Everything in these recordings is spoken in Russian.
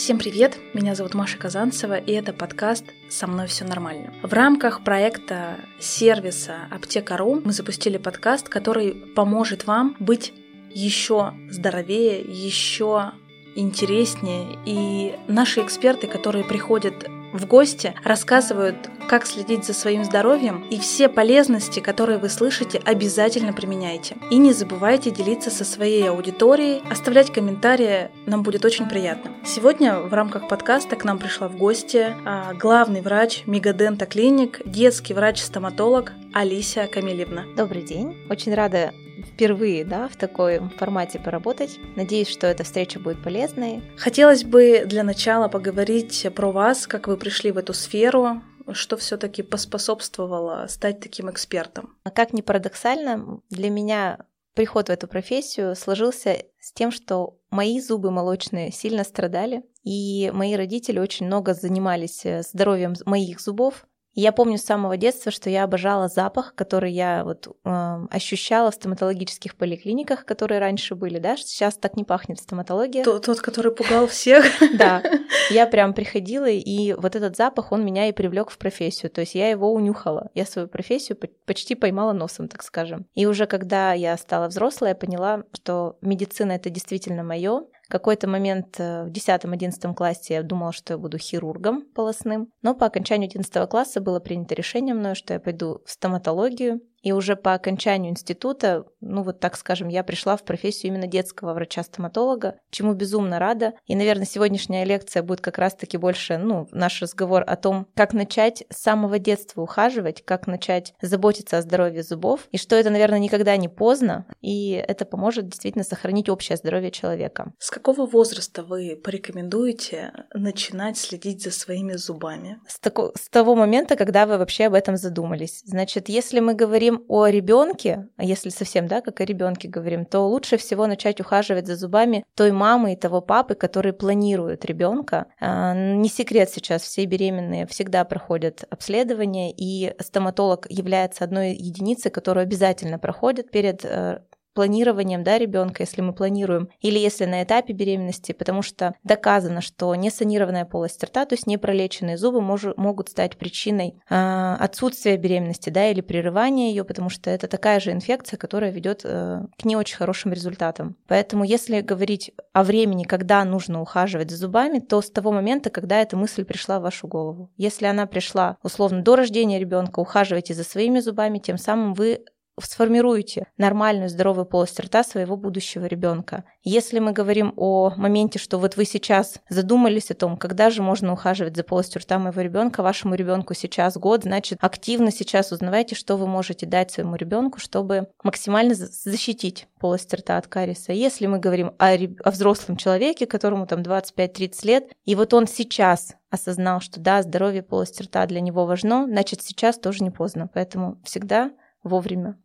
Всем привет! Меня зовут Маша Казанцева, и это подкаст «Со мной все нормально». В рамках проекта сервиса Аптека.ру мы запустили подкаст, который поможет вам быть еще здоровее, еще интереснее. И наши эксперты, которые приходят в гости, рассказывают, как следить за своим здоровьем, и все полезности, которые вы слышите, обязательно применяйте. И не забывайте делиться со своей аудиторией, оставлять комментарии, нам будет очень приятно. Сегодня в рамках подкаста к нам пришла в гости а, главный врач Мегадента Клиник, детский врач-стоматолог Алисия Камилевна. Добрый день. Очень рада впервые да, в такой формате поработать. Надеюсь, что эта встреча будет полезной. Хотелось бы для начала поговорить про вас, как вы пришли в эту сферу, что все-таки поспособствовало стать таким экспертом? А как ни парадоксально, для меня приход в эту профессию сложился с тем, что мои зубы молочные сильно страдали, и мои родители очень много занимались э, здоровьем моих зубов, я помню с самого детства, что я обожала запах, который я вот э, ощущала в стоматологических поликлиниках, которые раньше были, да, сейчас так не пахнет стоматология. Тот, тот который пугал всех. Да, я прям приходила, и вот этот запах, он меня и привлек в профессию, то есть я его унюхала, я свою профессию почти поймала носом, так скажем. И уже когда я стала взрослой, я поняла, что медицина это действительно мое, какой-то момент э, в 10-11 классе я думала, что я буду хирургом полостным, но по окончанию 11 класса было принято решение мною, что я пойду в стоматологию, и уже по окончанию института, ну вот так скажем, я пришла в профессию именно детского врача-стоматолога, чему безумно рада. И, наверное, сегодняшняя лекция будет как раз-таки больше, ну, наш разговор о том, как начать с самого детства ухаживать, как начать заботиться о здоровье зубов, и что это, наверное, никогда не поздно, и это поможет действительно сохранить общее здоровье человека. С какого возраста вы порекомендуете начинать следить за своими зубами? С, тако- с того момента, когда вы вообще об этом задумались. Значит, если мы говорим говорим о ребенке, а если совсем, да, как о ребенке говорим, то лучше всего начать ухаживать за зубами той мамы и того папы, которые планируют ребенка. А, не секрет сейчас, все беременные всегда проходят обследование, и стоматолог является одной единицей, которую обязательно проходят перед э, планированием да, ребенка, если мы планируем, или если на этапе беременности, потому что доказано, что несанированная полость рта, то есть непролеченные зубы мож, могут стать причиной э, отсутствия беременности да, или прерывания ее, потому что это такая же инфекция, которая ведет э, к не очень хорошим результатам. Поэтому если говорить о времени, когда нужно ухаживать за зубами, то с того момента, когда эта мысль пришла в вашу голову. Если она пришла условно до рождения ребенка, ухаживайте за своими зубами, тем самым вы сформируете нормальную здоровую полость рта своего будущего ребенка. Если мы говорим о моменте, что вот вы сейчас задумались о том, когда же можно ухаживать за полостью рта моего ребенка, вашему ребенку сейчас год, значит, активно сейчас узнавайте, что вы можете дать своему ребенку, чтобы максимально защитить полость рта от кариеса. Если мы говорим о, о взрослом человеке, которому там 25-30 лет, и вот он сейчас осознал, что да, здоровье полости рта для него важно, значит, сейчас тоже не поздно. Поэтому всегда вовремя.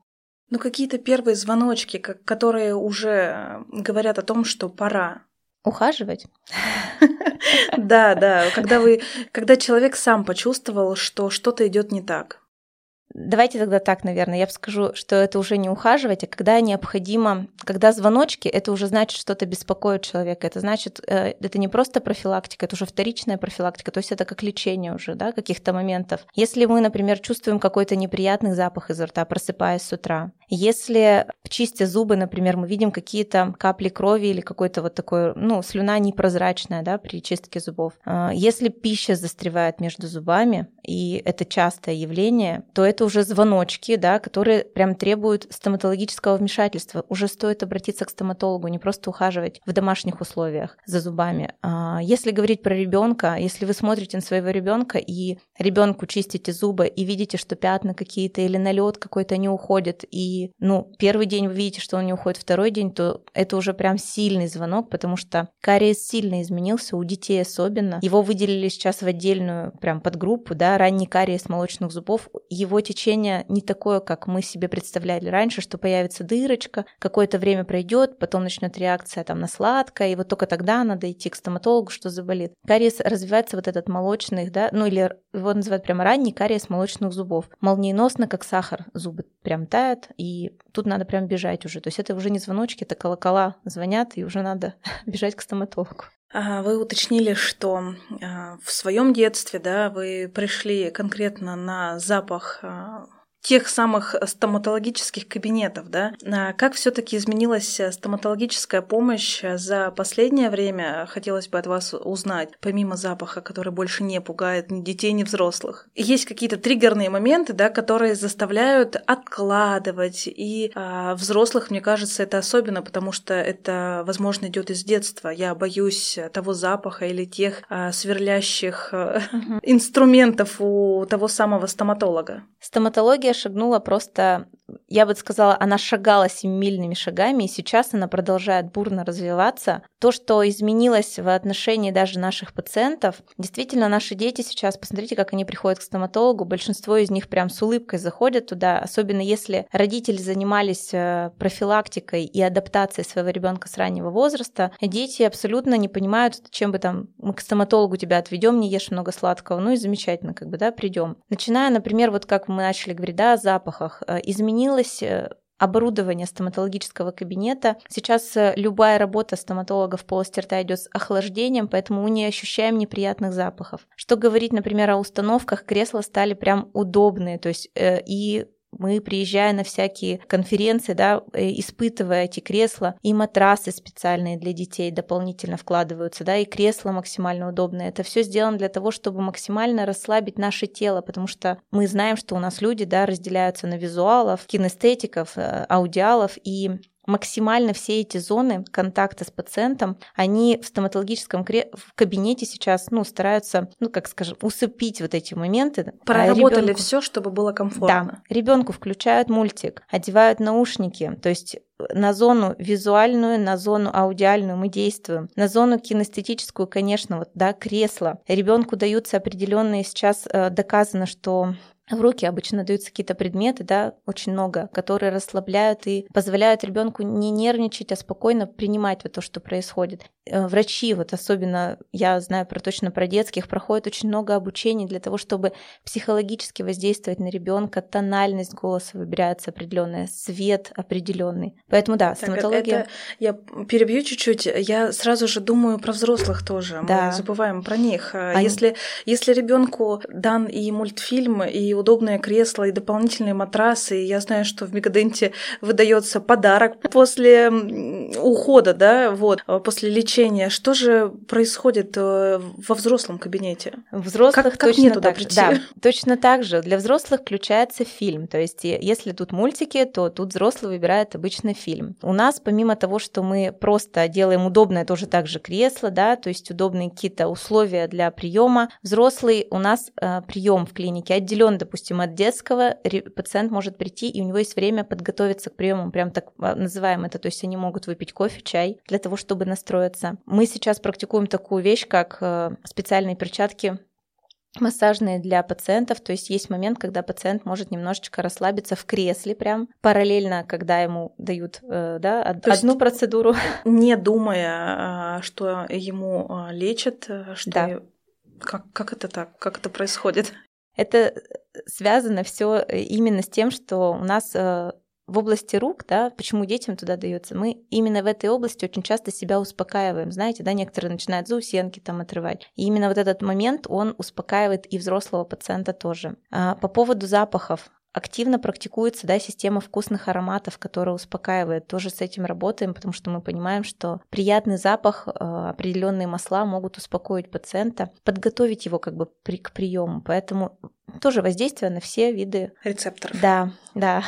Ну, какие-то первые звоночки, которые уже говорят о том, что пора. Ухаживать? Да, да. Когда вы, когда человек сам почувствовал, что что-то идет не так. Давайте тогда так, наверное, я скажу, что это уже не ухаживать, а когда необходимо, когда звоночки, это уже значит, что-то беспокоит человека, это значит, э, это не просто профилактика, это уже вторичная профилактика, то есть это как лечение уже, да, каких-то моментов. Если мы, например, чувствуем какой-то неприятный запах изо рта, просыпаясь с утра, если чистя зубы, например, мы видим какие-то капли крови или какой-то вот такой, ну, слюна непрозрачная, да, при чистке зубов, э, если пища застревает между зубами, и это частое явление, то это уже звоночки, да, которые прям требуют стоматологического вмешательства. Уже стоит обратиться к стоматологу, не просто ухаживать в домашних условиях за зубами. А, если говорить про ребенка, если вы смотрите на своего ребенка и ребенку чистите зубы и видите, что пятна какие-то или налет какой-то не уходит, и ну, первый день вы видите, что он не уходит, второй день, то это уже прям сильный звонок, потому что кариес сильно изменился, у детей особенно. Его выделили сейчас в отдельную прям подгруппу, да, ранний кариес молочных зубов. Его течение не такое, как мы себе представляли раньше, что появится дырочка, какое-то время пройдет, потом начнет реакция там на сладкое, и вот только тогда надо идти к стоматологу, что заболит. Кариес развивается вот этот молочный, да, ну или его называют прямо ранний кариес молочных зубов. Молниеносно, как сахар, зубы прям тают, тут надо прям бежать уже. То есть это уже не звоночки, это колокола звонят, и уже надо бежать к стоматологу. А, вы уточнили, что а, в своем детстве, да, вы пришли конкретно на запах а, тех самых стоматологических кабинетов, да? А как все таки изменилась стоматологическая помощь за последнее время? Хотелось бы от вас узнать, помимо запаха, который больше не пугает ни детей, ни взрослых. Есть какие-то триггерные моменты, да, которые заставляют откладывать, и а, взрослых, мне кажется, это особенно, потому что это, возможно, идет из детства. Я боюсь того запаха или тех а, сверлящих инструментов у того самого стоматолога. Стоматология шагнула просто, я бы сказала, она шагала семимильными шагами, и сейчас она продолжает бурно развиваться. То, что изменилось в отношении даже наших пациентов, действительно, наши дети сейчас, посмотрите, как они приходят к стоматологу, большинство из них прям с улыбкой заходят туда, особенно если родители занимались э, профилактикой и адаптацией своего ребенка с раннего возраста, дети абсолютно не понимают, чем бы там мы к стоматологу тебя отведем, не ешь много сладкого, ну и замечательно, как бы, да, придем. Начиная, например, вот как мы начали говорить, да, о запахах, э, изменилось э, оборудование стоматологического кабинета. Сейчас э, любая работа стоматолога в полости рта идет с охлаждением, поэтому мы не ощущаем неприятных запахов. Что говорить, например, о установках, кресла стали прям удобные, то есть и мы, приезжая на всякие конференции, да, э, испытывая эти кресла, и матрасы специальные для детей дополнительно вкладываются, да, и кресла максимально удобные. Это все сделано для того, чтобы максимально расслабить наше тело, потому что мы знаем, что у нас люди, да, разделяются на визуалов, кинестетиков, э, аудиалов, и максимально все эти зоны контакта с пациентом, они в стоматологическом в кабинете сейчас, ну, стараются, ну, как скажем, усыпить вот эти моменты. Проработали ребенку... все, чтобы было комфортно. Да. Ребенку включают мультик, одевают наушники, то есть на зону визуальную, на зону аудиальную мы действуем, на зону кинестетическую, конечно, вот, да, кресло. Ребенку даются определенные сейчас э, доказано, что в руки обычно даются какие-то предметы, да, очень много, которые расслабляют и позволяют ребенку не нервничать, а спокойно принимать вот то, что происходит. Э, врачи, вот особенно я знаю про точно про детских, проходят очень много обучений для того, чтобы психологически воздействовать на ребенка, тональность голоса выбирается определенная, свет определенный. Поэтому да, стоматология. Это, я перебью чуть-чуть. Я сразу же думаю про взрослых тоже. Да. Мы забываем про них. А Они... Если если ребенку дан и мультфильм, и удобное кресло, и дополнительные матрасы, и я знаю, что в Мегаденте выдается подарок после ухода, да, вот, после лечения. Что же происходит э, во взрослом кабинете? Взрослых как, как точно мне туда так прийти? Да, точно так же. Для взрослых включается фильм. То есть, если тут мультики, то тут взрослый выбирает обычно фильм. У нас, помимо того, что мы просто делаем удобное тоже так же кресло, да, то есть удобные какие-то условия для приема, взрослый у нас э, прием в клинике отделен, допустим, от детского, пациент может прийти, и у него есть время подготовиться к приему, прям так а, называем это, то есть они могут выпить кофе, чай для того, чтобы настроиться. Мы сейчас практикуем такую вещь, как э, специальные перчатки массажные для пациентов, то есть есть момент, когда пациент может немножечко расслабиться в кресле прям параллельно, когда ему дают э, да, одну процедуру. Не думая, а, что ему а, лечат, э, что да. как, как это так, как это происходит? Это связано все именно с тем, что у нас в области рук, да, почему детям туда дается, мы именно в этой области очень часто себя успокаиваем. Знаете, да, некоторые начинают заусенки там отрывать. И именно вот этот момент, он успокаивает и взрослого пациента тоже. А по поводу запахов, активно практикуется да, система вкусных ароматов, которая успокаивает. Тоже с этим работаем, потому что мы понимаем, что приятный запах, а, определенные масла могут успокоить пациента, подготовить его как бы при, к приему. Поэтому тоже воздействие на все виды рецепторов. Да, да.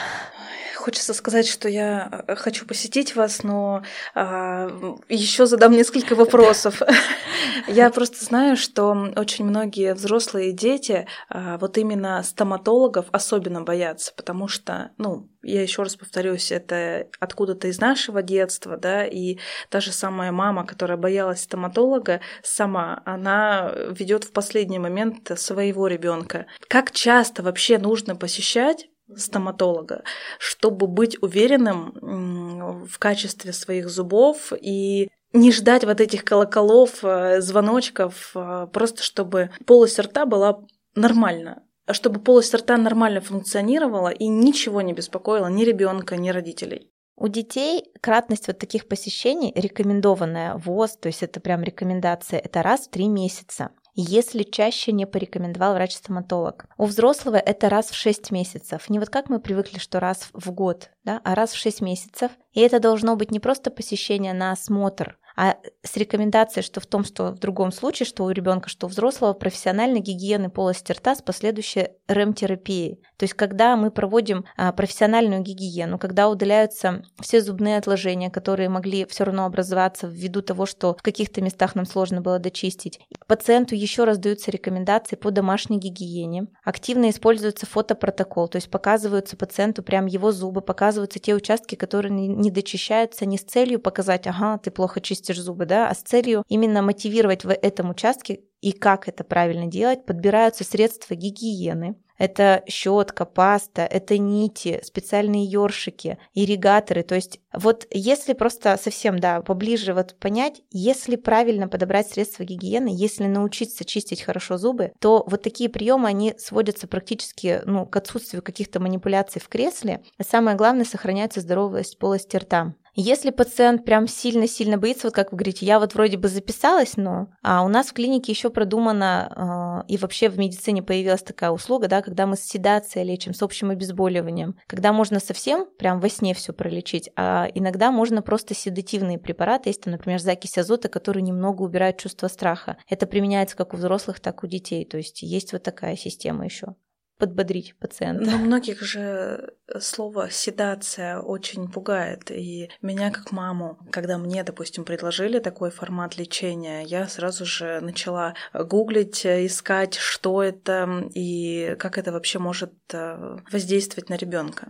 Хочется сказать, что я э, хочу посетить вас, но а, еще задам несколько вопросов. Я просто знаю, что очень многие взрослые дети а, вот именно стоматологов особенно боятся, потому что, ну, я еще раз повторюсь, это откуда-то из нашего детства, да, и та же самая мама, которая боялась стоматолога, сама, она ведет в последний момент своего ребенка. Как часто вообще нужно посещать стоматолога, чтобы быть уверенным в качестве своих зубов и не ждать вот этих колоколов, э, звоночков, э, просто чтобы полость рта была нормально, чтобы полость рта нормально функционировала и ничего не беспокоило ни ребенка, ни родителей. У детей кратность вот таких посещений рекомендованная ВОЗ, то есть это прям рекомендация, это раз в три месяца если чаще не порекомендовал врач-стоматолог. У взрослого это раз в 6 месяцев. Не вот как мы привыкли, что раз в год, да, а раз в 6 месяцев. И это должно быть не просто посещение на осмотр, а с рекомендацией, что в том, что в другом случае, что у ребенка, что у взрослого, профессиональной гигиены полости рта с последующей РЭМ-терапией. То есть, когда мы проводим а, профессиональную гигиену, когда удаляются все зубные отложения, которые могли все равно образоваться ввиду того, что в каких-то местах нам сложно было дочистить, пациенту еще раз даются рекомендации по домашней гигиене. Активно используется фотопротокол, то есть показываются пациенту прям его зубы, показываются те участки, которые не дочищаются не с целью показать, ага, ты плохо чистишь чистишь зубы, да, а с целью именно мотивировать в этом участке и как это правильно делать, подбираются средства гигиены. Это щетка, паста, это нити, специальные ёршики, ирригаторы. То есть вот если просто совсем, да, поближе вот понять, если правильно подобрать средства гигиены, если научиться чистить хорошо зубы, то вот такие приемы, они сводятся практически ну, к отсутствию каких-то манипуляций в кресле. А самое главное, сохраняется здоровость полости рта. Если пациент прям сильно-сильно боится, вот как вы говорите, я вот вроде бы записалась, но а у нас в клинике еще продумано, э, и вообще в медицине появилась такая услуга, да, когда мы с седацией лечим, с общим обезболиванием, когда можно совсем прям во сне все пролечить, а иногда можно просто седативные препараты, есть там, например, закись азота, которые немного убирают чувство страха. Это применяется как у взрослых, так и у детей, то есть есть вот такая система еще подбодрить пациента. Но многих же слово седация очень пугает. И меня как маму, когда мне, допустим, предложили такой формат лечения, я сразу же начала гуглить, искать, что это и как это вообще может э, воздействовать на ребенка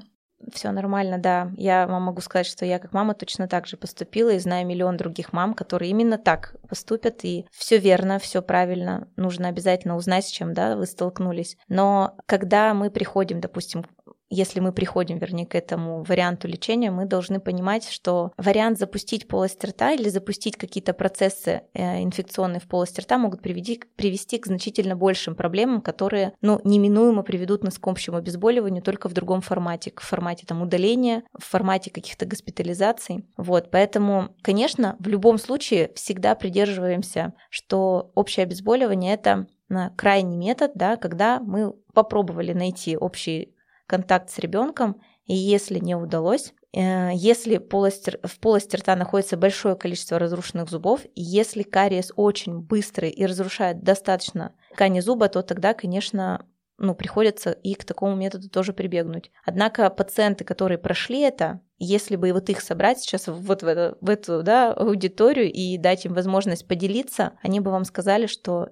все нормально, да. Я вам могу сказать, что я как мама точно так же поступила и знаю миллион других мам, которые именно так поступят, и все верно, все правильно. Нужно обязательно узнать, с чем да, вы столкнулись. Но когда мы приходим, допустим, если мы приходим, вернее, к этому варианту лечения, мы должны понимать, что вариант запустить полость рта или запустить какие-то процессы э, инфекционные в полости рта могут приведи, привести к значительно большим проблемам, которые, ну, неминуемо приведут нас к общему обезболиванию только в другом формате, в формате там удаления, в формате каких-то госпитализаций. Вот, поэтому, конечно, в любом случае всегда придерживаемся, что общее обезболивание это на крайний метод, да, когда мы попробовали найти общий контакт с ребенком, если не удалось, э, если полость, в полости рта находится большое количество разрушенных зубов, если кариес очень быстрый и разрушает достаточно ткани зуба, то тогда, конечно, ну, приходится и к такому методу тоже прибегнуть. Однако пациенты, которые прошли это, если бы вот их собрать сейчас вот в, это, в эту да, аудиторию и дать им возможность поделиться, они бы вам сказали, что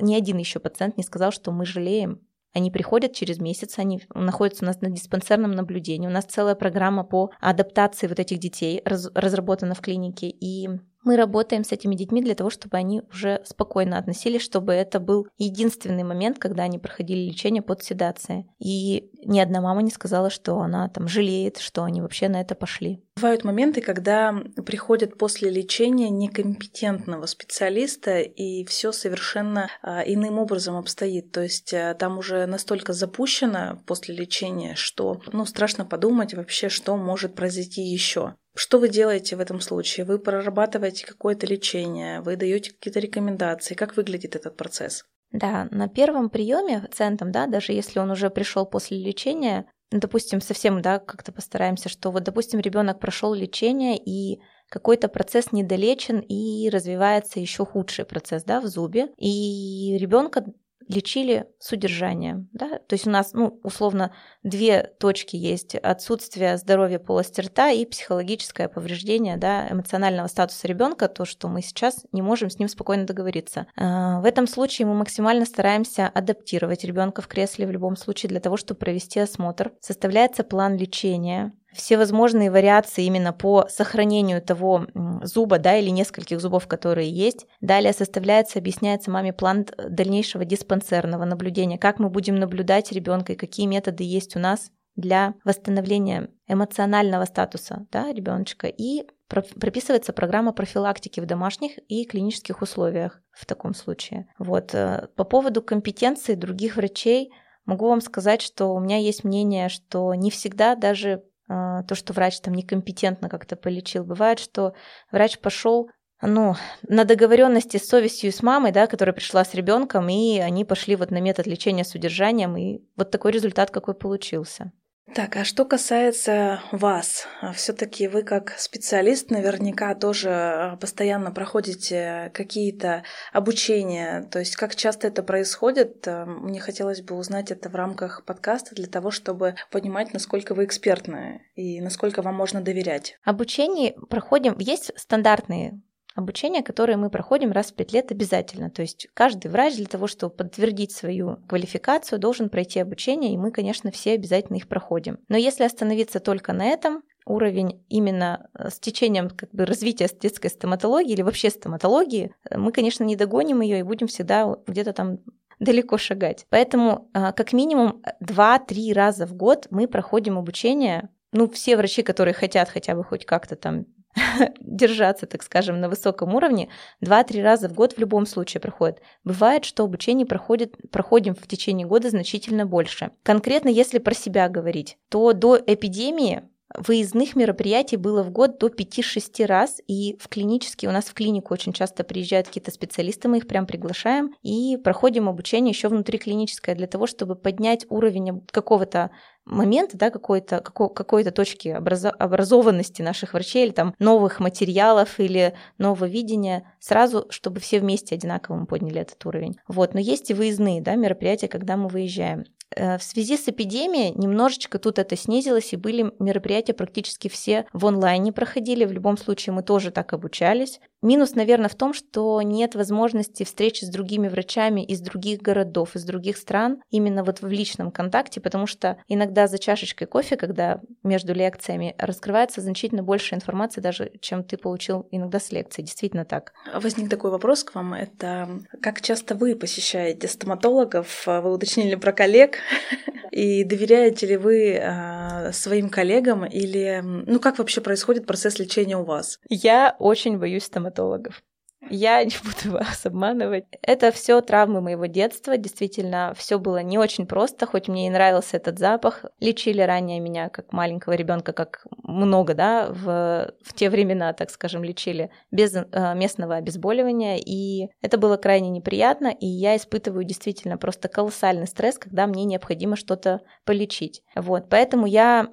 ни один еще пациент не сказал, что мы жалеем они приходят через месяц, они находятся у нас на диспансерном наблюдении. У нас целая программа по адаптации вот этих детей раз, разработана в клинике. И мы работаем с этими детьми для того, чтобы они уже спокойно относились, чтобы это был единственный момент, когда они проходили лечение под седацией. И ни одна мама не сказала, что она там жалеет, что они вообще на это пошли. Бывают моменты, когда приходят после лечения некомпетентного специалиста, и все совершенно а, иным образом обстоит. То есть а, там уже настолько запущено после лечения, что ну, страшно подумать вообще, что может произойти еще. Что вы делаете в этом случае? Вы прорабатываете какое-то лечение, вы даете какие-то рекомендации. Как выглядит этот процесс? Да, на первом приеме пациентам, да, даже если он уже пришел после лечения, допустим, совсем, да, как-то постараемся, что вот, допустим, ребенок прошел лечение и какой-то процесс недолечен и развивается еще худший процесс, да, в зубе, и ребенка лечили с удержанием. Да? То есть у нас, ну, условно, две точки есть. Отсутствие здоровья полости рта и психологическое повреждение да, эмоционального статуса ребенка, то, что мы сейчас не можем с ним спокойно договориться. А, в этом случае мы максимально стараемся адаптировать ребенка в кресле в любом случае для того, чтобы провести осмотр. Составляется план лечения, все возможные вариации именно по сохранению того зуба, да, или нескольких зубов, которые есть. Далее составляется, объясняется маме план дальнейшего диспансерного наблюдения, как мы будем наблюдать ребенка и какие методы есть у нас для восстановления эмоционального статуса да, ребеночка. И прописывается программа профилактики в домашних и клинических условиях в таком случае. Вот. Э, по поводу компетенции других врачей могу вам сказать, что у меня есть мнение, что не всегда даже то, что врач там некомпетентно как-то полечил. Бывает, что врач пошел ну, на договоренности с совестью и с мамой, да, которая пришла с ребенком, и они пошли вот на метод лечения с удержанием, и вот такой результат какой получился. Так, а что касается вас, все-таки вы как специалист наверняка тоже а, постоянно проходите какие-то обучения, то есть как часто это происходит? Э, мне хотелось бы узнать это в рамках подкаста для того, чтобы понимать, насколько вы экспертны и насколько вам можно доверять. Обучение проходим, есть стандартные обучение, которое мы проходим раз в пять лет обязательно. То есть каждый врач для того, чтобы подтвердить свою квалификацию, должен пройти обучение, и мы, конечно, все обязательно их проходим. Но если остановиться только на этом, уровень именно э, с течением как бы, развития детской стоматологии или вообще стоматологии, э, мы, конечно, не догоним ее и будем всегда где-то там далеко шагать. Поэтому э, как минимум 2-3 раза в год мы проходим обучение ну, все врачи, которые хотят хотя бы хоть как-то там держаться, так скажем, на высоком уровне, 2-3 раза в год в любом случае проходит. Бывает, что обучение проходит, проходим в течение года значительно больше. Конкретно, если про себя говорить, то до эпидемии выездных мероприятий было в год до 5-6 раз, и в клинические, у нас в клинику очень часто приезжают какие-то специалисты, мы их прям приглашаем, и проходим обучение еще внутриклиническое для того, чтобы поднять уровень какого-то момента, да, какой-то какой, какой-то точки образо, образованности наших врачей или там новых материалов или нового видения сразу, чтобы все вместе одинаково мы подняли этот уровень. Вот, но есть и выездные, да, мероприятия, когда мы выезжаем. Э, в связи с эпидемией немножечко тут это снизилось, и были мероприятия практически все в онлайне проходили. В любом случае мы тоже так обучались. Минус, наверное, в том, что нет возможности встречи с другими врачами из других городов, из других стран, именно вот в личном контакте, потому что иногда за чашечкой кофе, когда между лекциями, раскрывается значительно больше информации даже, чем ты получил иногда с лекции. Действительно так. Возник такой вопрос к вам. Это как часто вы посещаете стоматологов? Вы уточнили про коллег. И доверяете ли вы э, своим коллегам или... Ну, как вообще происходит процесс лечения у вас? Я очень боюсь стоматологов. Я не буду вас обманывать. Это все травмы моего детства. Действительно, все было не очень просто, хоть мне и нравился этот запах. Лечили ранее меня как маленького ребенка, как много, да, в, в те времена, так скажем, лечили без э, местного обезболивания. И это было крайне неприятно, и я испытываю действительно просто колоссальный стресс, когда мне необходимо что-то полечить. Вот, поэтому я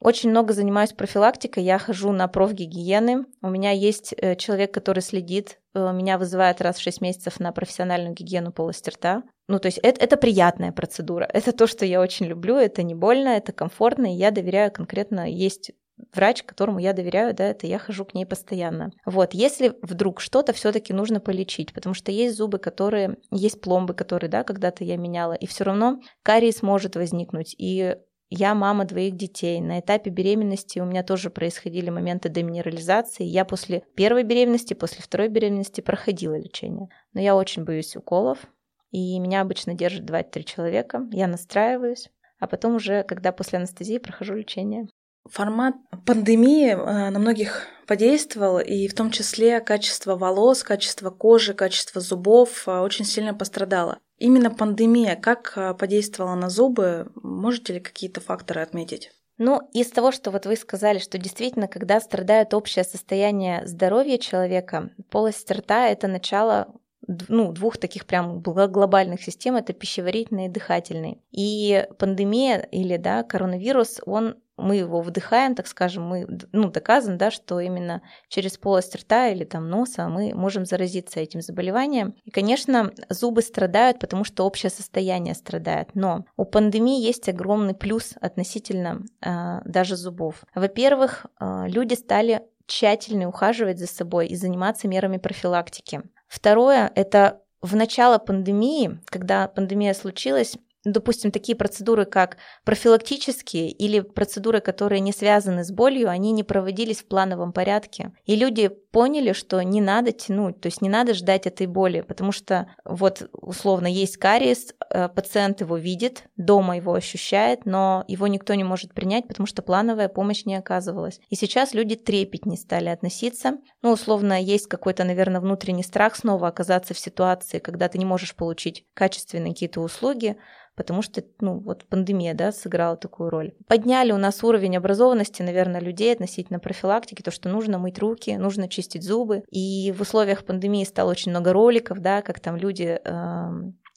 очень много занимаюсь профилактикой, я хожу на профгигиены. У меня есть э, человек, который следит, э, меня вызывает раз в 6 месяцев на профессиональную гигиену полости рта. Ну, то есть это, это приятная процедура, это то, что я очень люблю, это не больно, это комфортно, и я доверяю конкретно, есть врач, которому я доверяю, да, это я хожу к ней постоянно. Вот, если вдруг что-то все-таки нужно полечить, потому что есть зубы, которые, есть пломбы, которые, да, когда-то я меняла, и все равно кариес может возникнуть, и я мама двоих детей. На этапе беременности у меня тоже происходили моменты деминерализации. Я после первой беременности, после второй беременности проходила лечение. Но я очень боюсь уколов, и меня обычно держит 2-3 человека. Я настраиваюсь, а потом уже, когда после анестезии, прохожу лечение. Формат пандемии э, на многих подействовал, и в том числе качество волос, качество кожи, качество зубов э, очень сильно пострадало. Именно пандемия как э, подействовала на зубы? Можете ли какие-то факторы отметить? Ну, из того, что вот вы сказали, что действительно, когда страдает общее состояние здоровья человека, полость рта – это начало ну, двух таких прям глобальных систем, это пищеварительный и дыхательный. И пандемия или, да, коронавирус, он мы его вдыхаем, так скажем, мы, ну, доказано, да, что именно через полость рта или там носа мы можем заразиться этим заболеванием. И, конечно, зубы страдают, потому что общее состояние страдает. Но у пандемии есть огромный плюс относительно э, даже зубов. Во-первых, э, люди стали тщательно ухаживать за собой и заниматься мерами профилактики. Второе – это в начало пандемии, когда пандемия случилась, допустим, такие процедуры, как профилактические или процедуры, которые не связаны с болью, они не проводились в плановом порядке. И люди поняли, что не надо тянуть, то есть не надо ждать этой боли, потому что вот условно есть кариес, э, пациент его видит, дома его ощущает, но его никто не может принять, потому что плановая помощь не оказывалась. И сейчас люди трепетнее стали относиться. Ну, условно, есть какой-то, наверное, внутренний страх снова оказаться в ситуации, когда ты не можешь получить качественные какие-то услуги, потому что, ну, вот пандемия, да, сыграла такую роль. Подняли у нас уровень образованности, наверное, людей относительно профилактики, то, что нужно мыть руки, нужно чистить зубы. И в условиях пандемии стало очень много роликов, да, как там люди э,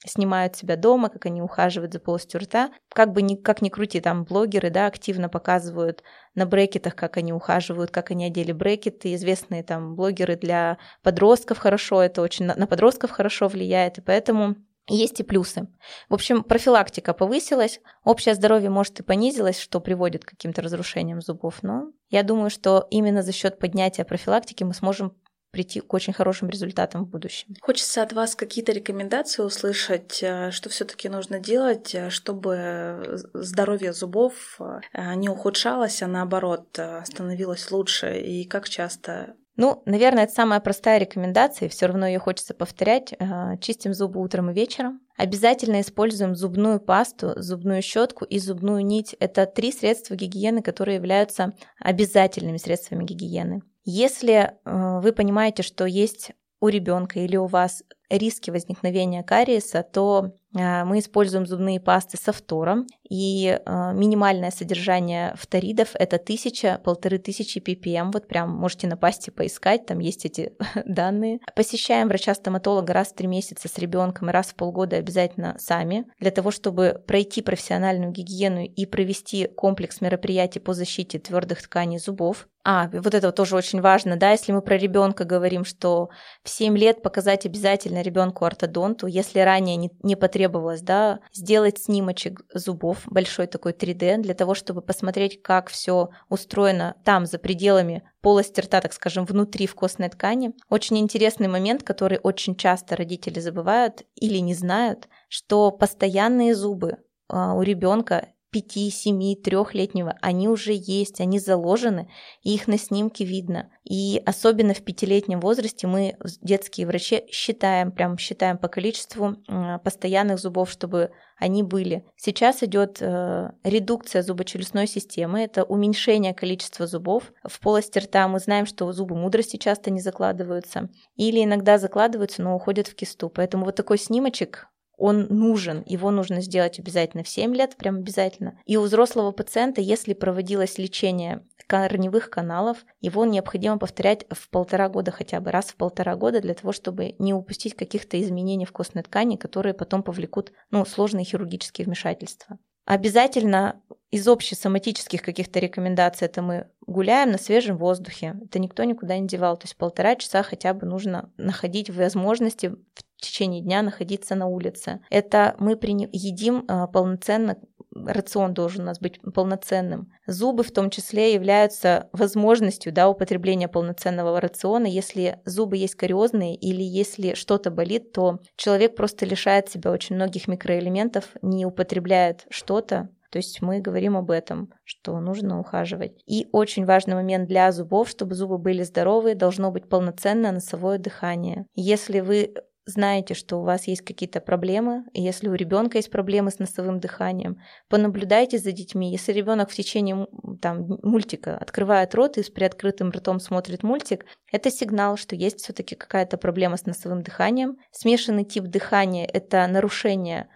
снимают себя дома, как они ухаживают за полостью рта. Как бы ни, как ни крути, там блогеры, да, активно показывают на брекетах, как они ухаживают, как они одели брекеты. Известные там блогеры для подростков хорошо, это очень на, на подростков хорошо влияет, и поэтому есть и плюсы. В общем, профилактика повысилась, общее здоровье, может, и понизилось, что приводит к каким-то разрушениям зубов, но я думаю, что именно за счет поднятия профилактики мы сможем прийти к очень хорошим результатам в будущем. Хочется от вас какие-то рекомендации услышать, э, что все-таки нужно делать, э, чтобы здоровье зубов э, не ухудшалось, а наоборот становилось лучше, и как часто ну, наверное, это самая простая рекомендация, все равно ее хочется повторять. Э, чистим зубы утром и вечером. Обязательно используем зубную пасту, зубную щетку и зубную нить. Это три средства гигиены, которые являются обязательными средствами гигиены. Если э, вы понимаете, что есть у ребенка или у вас риски возникновения кариеса, то а, мы используем зубные пасты со фтором, и а, минимальное содержание фторидов – это тысяча, полторы тысячи ppm, вот прям можете на пасте поискать, там есть эти данные. Посещаем врача-стоматолога раз в три месяца с ребенком и раз в полгода обязательно сами, для того, чтобы пройти профессиональную гигиену и провести комплекс мероприятий по защите твердых тканей зубов. А, вот это тоже очень важно, да, если мы про ребенка говорим, что в 7 лет показать обязательно ребенку ортодонту, если ранее не, не потребовалось, да, сделать снимочек зубов, большой такой 3D, для того, чтобы посмотреть, как все устроено там, за пределами полости рта, так скажем, внутри в костной ткани. Очень интересный момент, который очень часто родители забывают или не знают, что постоянные зубы а, у ребенка 5, 7, 3-летнего, они уже есть, они заложены, и их на снимке видно. И особенно в пятилетнем возрасте мы, детские врачи, считаем, прям считаем по количеству постоянных зубов, чтобы они были. Сейчас идет э, редукция зубочелюстной системы, это уменьшение количества зубов. В полости рта мы знаем, что зубы мудрости часто не закладываются, или иногда закладываются, но уходят в кисту. Поэтому вот такой снимочек он нужен, его нужно сделать обязательно в 7 лет, прям обязательно. И у взрослого пациента, если проводилось лечение корневых каналов, его необходимо повторять в полтора года хотя бы, раз в полтора года, для того, чтобы не упустить каких-то изменений в костной ткани, которые потом повлекут ну, сложные хирургические вмешательства. Обязательно из общесоматических каких-то рекомендаций это мы гуляем на свежем воздухе. Это никто никуда не девал. То есть полтора часа хотя бы нужно находить возможности в течение дня находиться на улице. Это мы едим а, полноценно, рацион должен у нас быть полноценным. Зубы в том числе являются возможностью да, употребления полноценного рациона. Если зубы есть кариозные или если что-то болит, то человек просто лишает себя очень многих микроэлементов, не употребляет что-то, то есть мы говорим об этом, что нужно ухаживать. И очень важный момент для зубов, чтобы зубы были здоровые, должно быть полноценное носовое дыхание. Если вы знаете, что у вас есть какие-то проблемы, если у ребенка есть проблемы с носовым дыханием, понаблюдайте за детьми. Если ребенок в течение там, мультика открывает рот и с приоткрытым ртом смотрит мультик, это сигнал, что есть все-таки какая-то проблема с носовым дыханием. Смешанный тип дыхания – это нарушение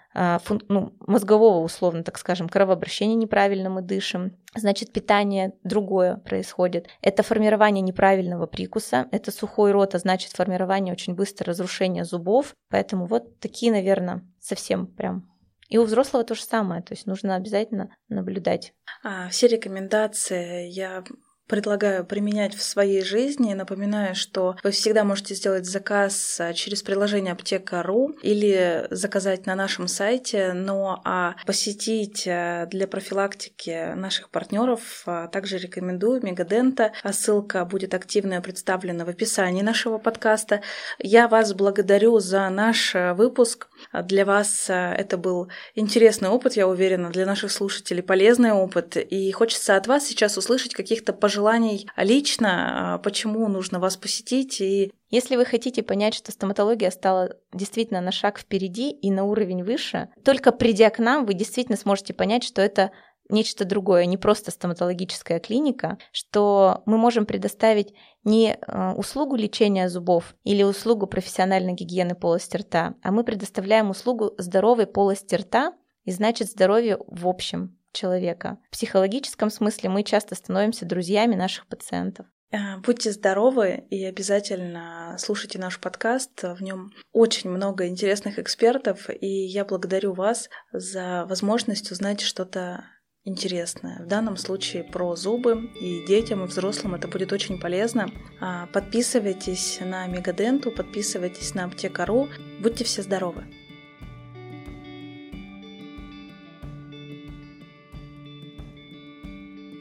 ну, мозгового, условно так скажем, кровообращения неправильно мы дышим, значит, питание другое происходит. Это формирование неправильного прикуса, это сухой рот, а значит, формирование очень быстро разрушения зубов. Поэтому вот такие, наверное, совсем прям и у взрослого то же самое, то есть нужно обязательно наблюдать. А, все рекомендации я предлагаю применять в своей жизни. Напоминаю, что вы всегда можете сделать заказ а, через приложение аптека.ру или заказать на нашем сайте, но а посетить а, для профилактики наших партнеров а, также рекомендую Мегадента. Ссылка будет активно представлена в описании нашего подкаста. Я вас благодарю за наш выпуск. Для вас это был интересный опыт, я уверена, для наших слушателей полезный опыт. И хочется от вас сейчас услышать каких-то пожеланий пожеланий лично, а, почему нужно вас посетить и если вы хотите понять, что стоматология стала действительно на шаг впереди и на уровень выше, только придя к нам, вы действительно сможете понять, что это нечто другое, не просто стоматологическая клиника, что мы можем предоставить не э, услугу лечения зубов или услугу профессиональной гигиены полости рта, а мы предоставляем услугу здоровой полости рта и значит здоровье в общем человека. В психологическом смысле мы часто становимся друзьями наших пациентов. Э, будьте здоровы и обязательно слушайте наш подкаст. В нем очень много интересных экспертов, и я благодарю вас за возможность узнать что-то интересное. В данном случае про зубы и детям, и взрослым это будет очень полезно. А, подписывайтесь на Мегаденту, подписывайтесь на Аптека.ру. Будьте все здоровы!